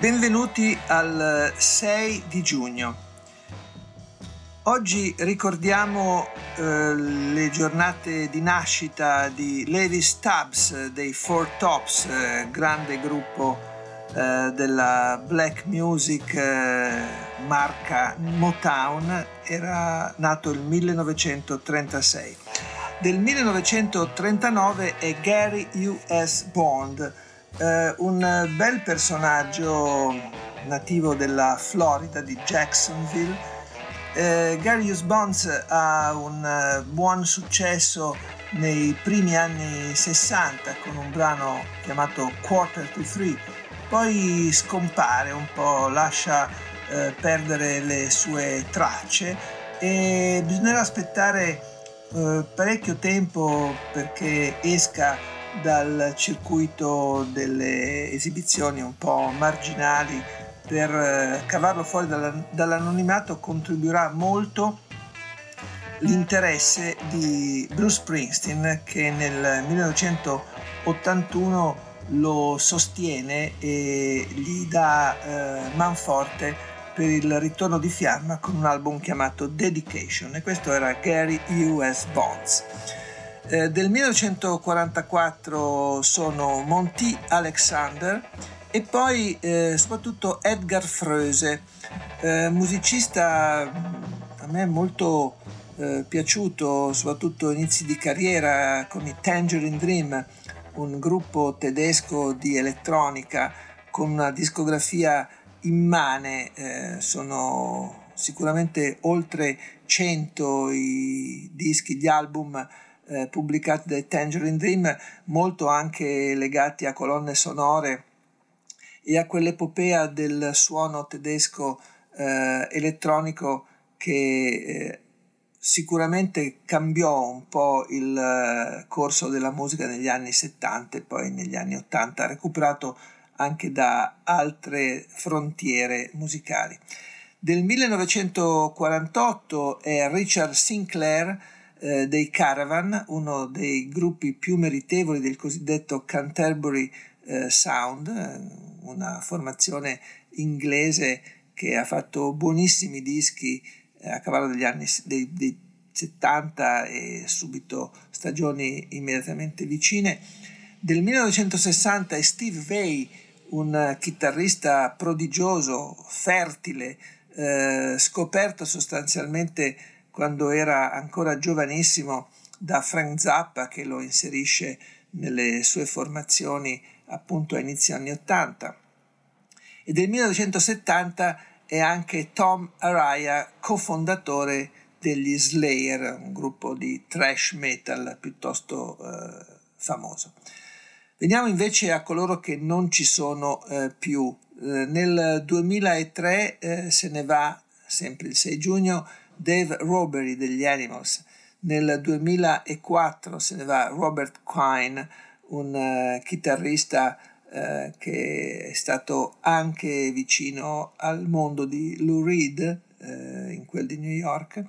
Benvenuti al 6 di giugno. Oggi ricordiamo eh, le giornate di nascita di Levi Stubbs dei Four Tops, eh, grande gruppo eh, della black music eh, marca Motown, era nato il 1936. Del 1939 è Gary U.S. Bond, eh, un bel personaggio nativo della Florida, di Jacksonville. Eh, Gary Bonds ha un uh, buon successo nei primi anni 60 con un brano chiamato Quarter to Three, poi scompare un po', lascia eh, perdere le sue tracce e bisognerà aspettare eh, parecchio tempo perché esca dal circuito delle esibizioni un po' marginali per eh, cavarlo fuori dall'anonimato contribuirà molto l'interesse di Bruce Springsteen che nel 1981 lo sostiene e gli dà eh, manforte per il ritorno di fiamma con un album chiamato Dedication e questo era Gary U.S. Bonds. Eh, del 1944 sono Monty Alexander e poi eh, soprattutto Edgar Fröse, eh, musicista a me molto eh, piaciuto, soprattutto inizi di carriera con i Tangerine Dream, un gruppo tedesco di elettronica con una discografia immane, eh, sono sicuramente oltre 100 i dischi, gli album eh, pubblicati dai Tangerine Dream, molto anche legati a colonne sonore e a quell'epopea del suono tedesco eh, elettronico che eh, sicuramente cambiò un po' il eh, corso della musica negli anni 70 e poi negli anni 80, recuperato anche da altre frontiere musicali. Del 1948 è Richard Sinclair eh, dei Caravan, uno dei gruppi più meritevoli del cosiddetto Canterbury eh, Sound, eh, una formazione inglese che ha fatto buonissimi dischi eh, a cavallo degli anni dei, dei 70 e subito stagioni immediatamente vicine. Del 1960 è Steve Vai, un chitarrista prodigioso, fertile, eh, scoperto sostanzialmente quando era ancora giovanissimo da Frank Zappa che lo inserisce nelle sue formazioni appunto a inizio anni 80 e del 1970 è anche Tom Araya cofondatore degli Slayer, un gruppo di thrash metal piuttosto eh, famoso. Veniamo invece a coloro che non ci sono eh, più. Eh, nel 2003 eh, se ne va, sempre il 6 giugno, Dave Robery degli Animals. Nel 2004 se ne va Robert Quine, un uh, chitarrista uh, che è stato anche vicino al mondo di Lou Reed, uh, in quel di New York,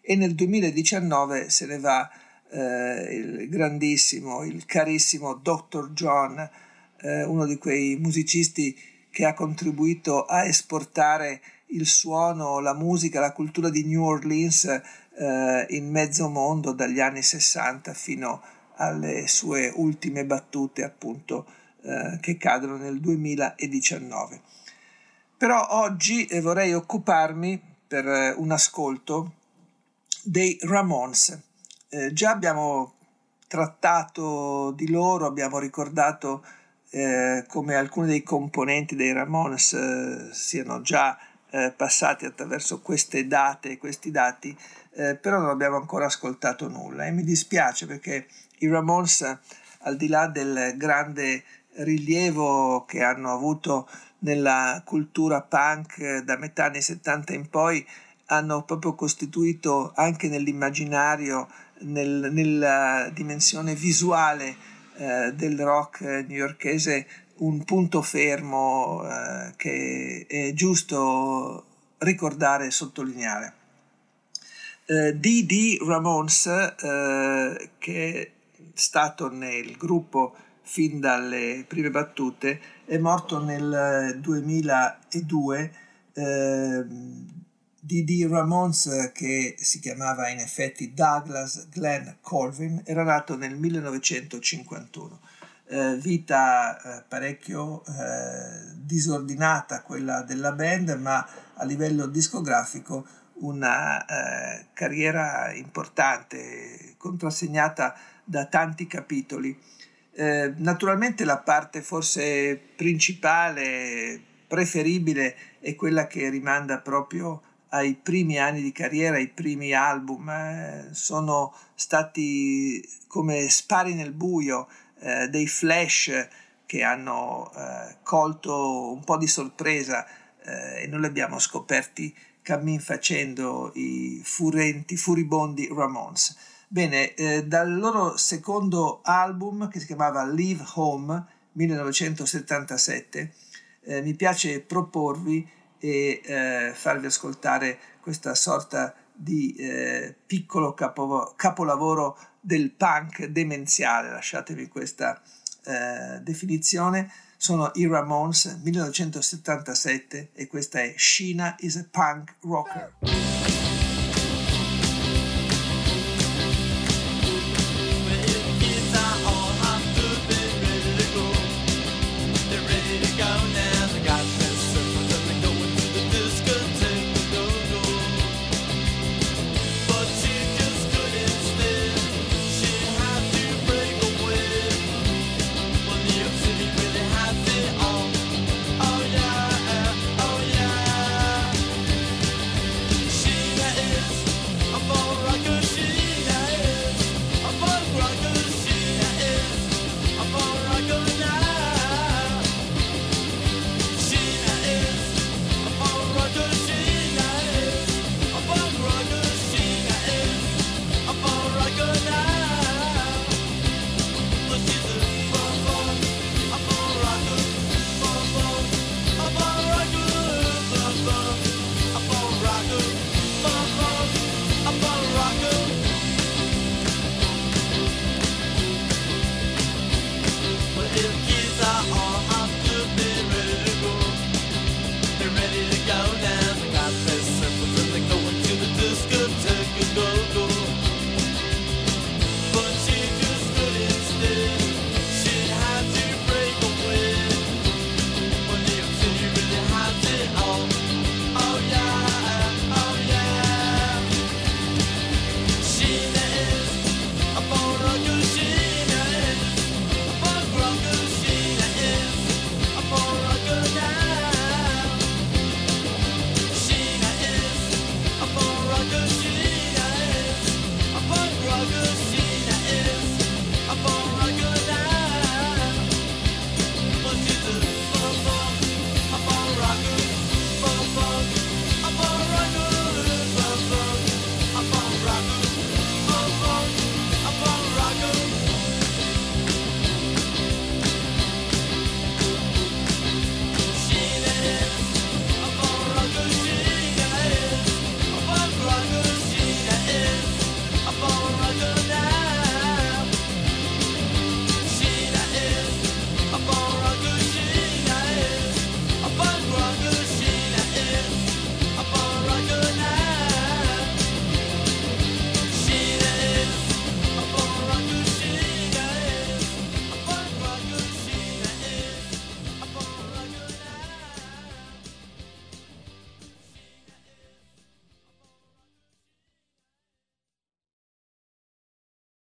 e nel 2019 se ne va il grandissimo, il carissimo Dr. John, uno di quei musicisti che ha contribuito a esportare il suono, la musica, la cultura di New Orleans eh, in mezzo mondo dagli anni 60 fino alle sue ultime battute appunto eh, che cadono nel 2019. Però oggi eh, vorrei occuparmi per eh, un ascolto dei Ramones. Eh, già abbiamo trattato di loro, abbiamo ricordato eh, come alcuni dei componenti dei Ramones eh, siano già eh, passati attraverso queste date e questi dati, eh, però non abbiamo ancora ascoltato nulla. E mi dispiace perché i Ramones al di là del grande rilievo che hanno avuto nella cultura punk da metà anni 70 in poi, hanno proprio costituito anche nell'immaginario, nel, nella dimensione visuale eh, del rock newyorkese un punto fermo eh, che è giusto ricordare e sottolineare. Eh, D.D. Ramones, eh, che è stato nel gruppo fin dalle prime battute, è morto nel 2002. Eh, D.D. Ramones, che si chiamava in effetti Douglas Glenn Colvin, era nato nel 1951. Eh, vita eh, parecchio eh, disordinata quella della band, ma a livello discografico una eh, carriera importante, contrassegnata da tanti capitoli. Eh, naturalmente la parte forse principale, preferibile, è quella che rimanda proprio ai primi anni di carriera, ai primi album. Eh, sono stati come spari nel buio, eh, dei flash che hanno eh, colto un po' di sorpresa eh, e noi li abbiamo scoperti cammin facendo i furenti, furibondi Ramones. Bene, eh, dal loro secondo album che si chiamava Leave Home 1977 eh, mi piace proporvi e eh, farvi ascoltare questa sorta di eh, piccolo capo, capolavoro del punk demenziale, lasciatemi questa eh, definizione, sono i Ramones 1977 e questa è Sheena is a Punk Rocker. fall.